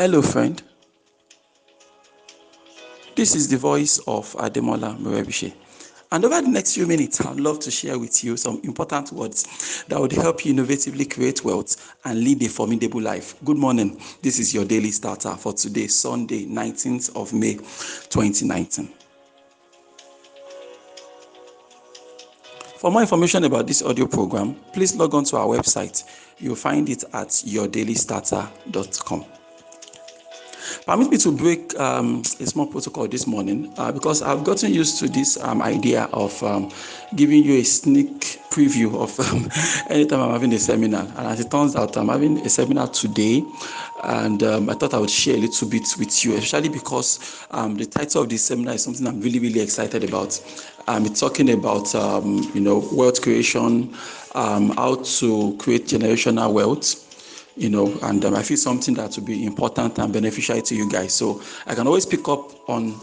Hello, friend. This is the voice of Ademola Murebishe. And over the next few minutes, I'd love to share with you some important words that would help you innovatively create wealth and lead a formidable life. Good morning. This is your daily starter for today, Sunday, 19th of May, 2019. For more information about this audio program, please log on to our website. You'll find it at yourdailystarter.com. Permit me to break um, a small protocol this morning uh, because I've gotten used to this um, idea of um, giving you a sneak preview of um, anytime I'm having a seminar. And as it turns out, I'm having a seminar today, and um, I thought I would share a little bit with you, especially because um, the title of this seminar is something I'm really, really excited about. I'm talking about you know wealth creation, how to create generational wealth you know, and um, I feel something that will be important and beneficial to you guys. So I can always pick up on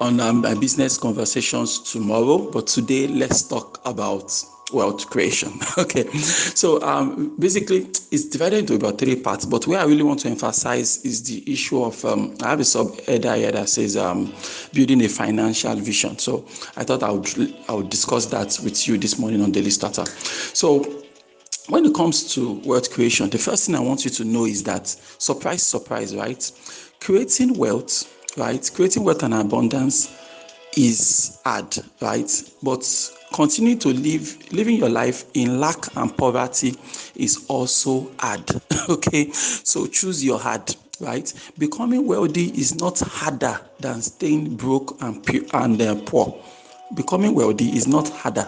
on um, my business conversations tomorrow, but today let's talk about wealth creation. okay, so um, basically it's divided into about three parts, but where I really want to emphasize is the issue of um, I have a sub here that says um, building a financial vision. So I thought I would I would discuss that with you this morning on Daily Starter. So when it comes to wealth creation, the first thing I want you to know is that surprise, surprise, right? Creating wealth, right? Creating wealth and abundance is hard, right? But continuing to live living your life in lack and poverty is also hard. okay, so choose your hard right? Becoming wealthy is not harder than staying broke and, and uh, poor. Becoming wealthy is not harder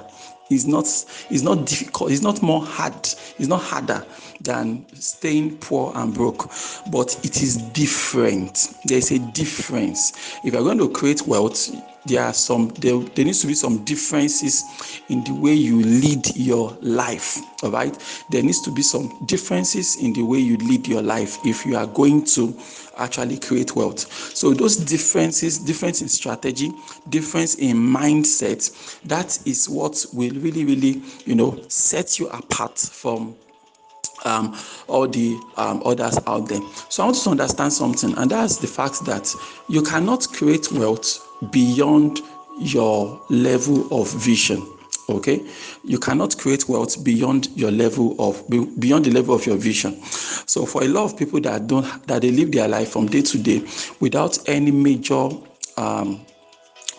is not it's not difficult it's not more hard it's not harder than staying poor and broke but it is different. There's a difference. If you're going to create wealth there are some there, there needs to be some differences in the way you lead your life all right there needs to be some differences in the way you lead your life if you are going to actually create wealth so those differences difference in strategy difference in mindset that is what will really really you know set you apart from um, all the um, others out there. So I want to understand something, and that's the fact that you cannot create wealth beyond your level of vision okay? You cannot create wealth beyond your level of beyond the level of your vision. So for a lot of people that don't that they live their life from day to day without any major um,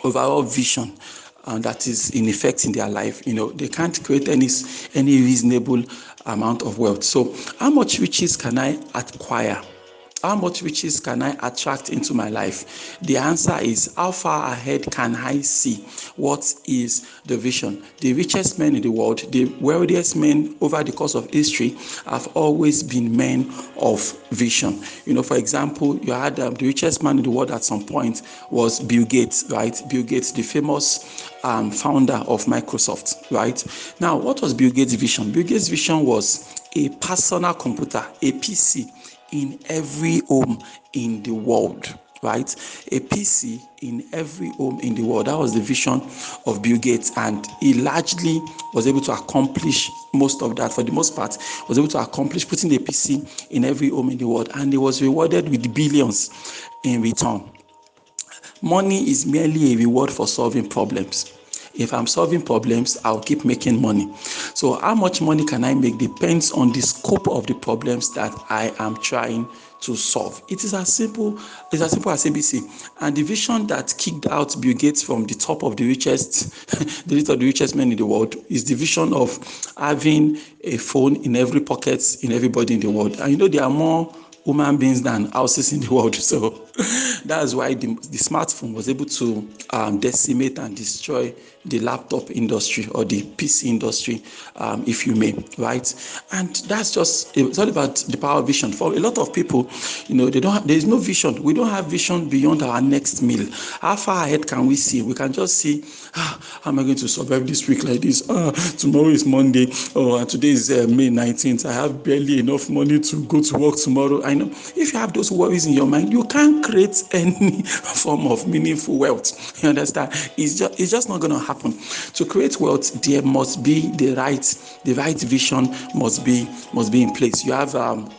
overall vision uh, that is in effect in their life you know they can't create any any reasonable amount of wealth. So how much riches can i acquire how much riches can I attract into my life? The answer is how far ahead can I see? What is the vision? The richest men in the world, the wealthiest men over the course of history, have always been men of vision. You know, for example, you had um, the richest man in the world at some point was Bill Gates, right? Bill Gates, the famous um, founder of Microsoft, right? Now, what was Bill Gates' vision? Bill Gates' vision was a personal computer, a PC in every home in the world right? A PC in every home in the world. That was the vision of Bill Gates, and he largely was able to accomplish most of that. For the most part, was able to accomplish putting a PC in every home in the world, and he was rewarded with billions in return. Money is merely a reward for solving problems. If I'm solving problems, I'll keep making money. So, how much money can I make depends on the scope of the problems that I am trying to solve. It is as simple, it's as simple as ABC. And the vision that kicked out Bill Gates from the top of the richest, the list of the richest men in the world is the vision of having a phone in every pocket in everybody in the world. And you know there are more human beings than houses in the world. So that's why the, the smartphone was able to um, decimate and destroy the laptop industry or the PC industry, um, if you may, right? And that's just it's all about the power of vision. For a lot of people, you know, they don't. Have, there is no vision. We don't have vision beyond our next meal. How far ahead can we see? We can just see, ah, how am I going to survive this week like this? Ah, tomorrow is Monday. Oh, today is uh, May 19th. I have barely enough money to go to work tomorrow. I If you have those worries in your mind, you can't create any form of meaningful wealth. You understand? It's just it's just not going to happen. To create wealth, there must be the right, the right vision must be must be in place. You have um,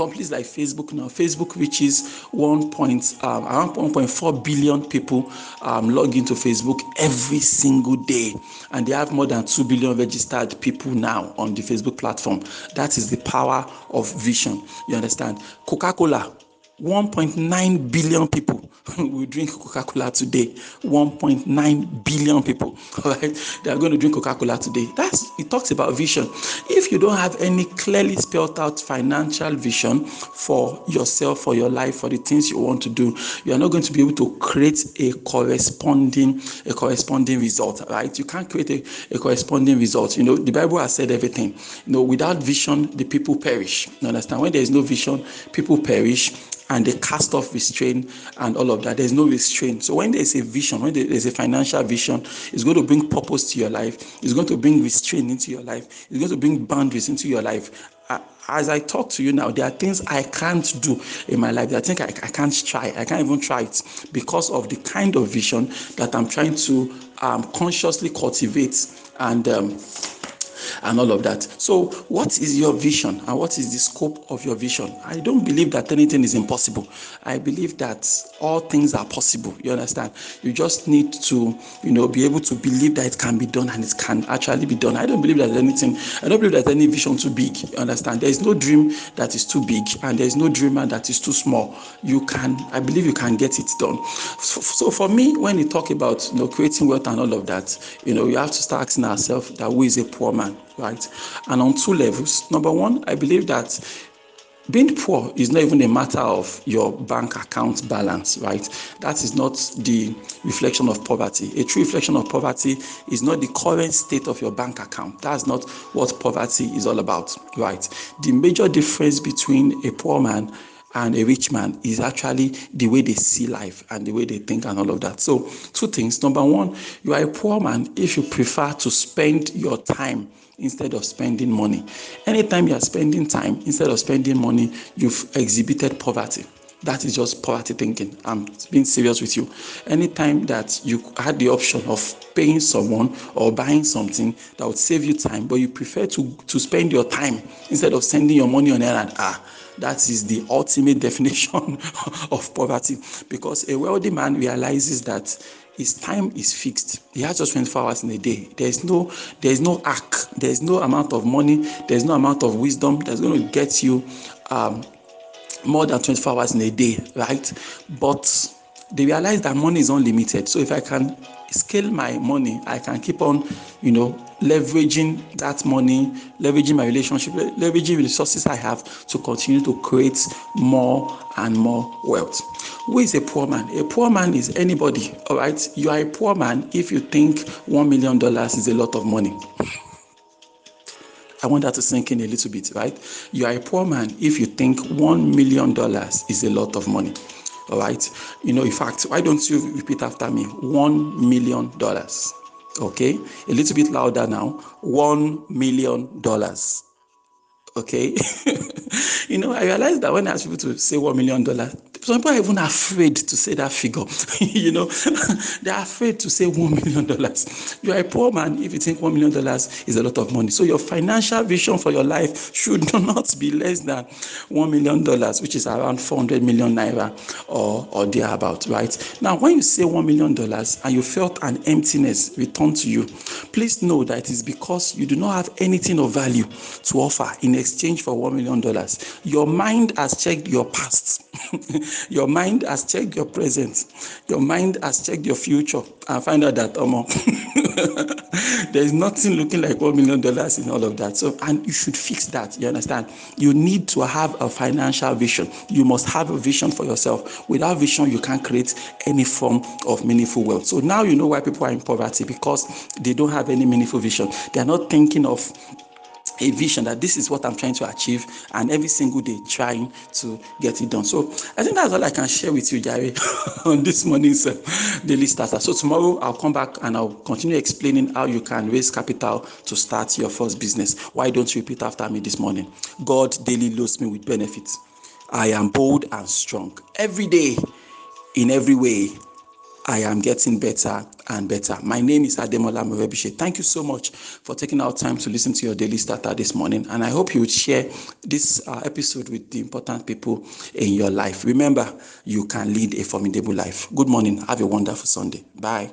companies like Facebook now, Facebook reaches one point um, around 1.4 billion people um, log into Facebook every single day, and they have more than 2 billion registered people now on the Facebook platform. That is the power of vision. You understand? Coca-Cola 1.9 billion people will drink Coca-Cola today. 1.9 billion people, right? They are going to drink Coca-Cola today. That's it talks about vision. If you don't have any clearly spelled out financial vision for yourself, for your life, for the things you want to do, you are not going to be able to create a corresponding a corresponding result, right? You can't create a, a corresponding result. You know, the Bible has said everything. You know, without vision, the people perish. You understand? When there is no vision, people perish and they cast off restraint and all of that. There's no restraint. So when there's a vision, when there's a financial vision, it's going to bring purpose to your life. It's going to bring restraint into your life. It's going to bring boundaries into your life. As I talk to you now, there are things I can't do in my life. I think I, I can't try. I can't even try it because of the kind of vision that I'm trying to um, consciously cultivate and um, and all of that. So, what is your vision and what is the scope of your vision? I don't believe that anything is impossible. I believe that all things are possible. You understand? You just need to, you know, be able to believe that it can be done and it can actually be done. I don't believe that anything, I don't believe that any vision too big. You understand? There is no dream that is too big and there is no dreamer that is too small. You can, I believe you can get it done. So, so for me, when you talk about you know creating wealth and all of that, you know, you have to start asking ourselves that who is a poor man? Right? And on two levels. Number one, I believe that being poor is not even a matter of your bank account balance, right? That is not the reflection of poverty. A true reflection of poverty is not the current state of your bank account. That's not what poverty is all about, right? The major difference between a poor man and a rich man is actually the way they see life and the way they think and all of that. So, two things. Number one, you are a poor man if you prefer to spend your time instead of spending money. Anytime you are spending time instead of spending money, you've exhibited poverty. That is just poverty thinking. I'm being serious with you. Anytime that you had the option of paying someone or buying something that would save you time, but you prefer to, to spend your time instead of sending your money on errand, ah, that is the ultimate definition of poverty. Because a wealthy man realizes that his time is fixed. He has just 24 hours in a day. There's no, there's no arc. There's no amount of money. There's no amount of wisdom that's going to get you um, more than 24 hours in a day, right? But they realize that money is unlimited. So if I can scale my money, I can keep on, you know, leveraging that money, leveraging my relationship, leveraging the resources I have to continue to create more and more wealth. Who is a poor man? A poor man is anybody, all right? You are a poor man if you think $1 million is a lot of money. I want that to sink in a little bit, right? You are a poor man if you think $1 million is a lot of money. All right. You know, in fact, why don't you repeat after me? One million dollars. Okay. A little bit louder now. One million dollars. Okay. you know, I realized that when I ask people to say one million dollars, some people are even afraid to say that figure. you know, they're afraid to say one million dollars. You are a poor man if you think one million dollars is a lot of money. So your financial vision for your life should not be less than one million dollars, which is around 400 million naira or, or thereabout, right? Now, when you say one million dollars and you felt an emptiness return to you, please know that it is because you do not have anything of value to offer in exchange for one million dollars. Your mind has checked your past. your mind has checked your present. Your mind has checked your future and find out that um, there is nothing looking like one million dollars in all of that. So, and you should fix that. You understand? You need to have a financial vision. You must have a vision for yourself. Without vision, you can't create any form of meaningful wealth. So now you know why people are in poverty because they don't have any meaningful vision. They are not thinking of a vision that this is what I'm trying to achieve, and every single day trying to get it done. So I think that's all I can share with you, Jerry, on this morning's uh, daily starter. So tomorrow I'll come back and I'll continue explaining how you can raise capital to start your first business. Why don't you repeat after me this morning? God daily loads me with benefits. I am bold and strong every day, in every way. I am getting better and better. My name is Ademola Murebishe. Thank you so much for taking our time to listen to your daily starter this morning. And I hope you would share this uh, episode with the important people in your life. Remember, you can lead a formidable life. Good morning. Have a wonderful Sunday. Bye.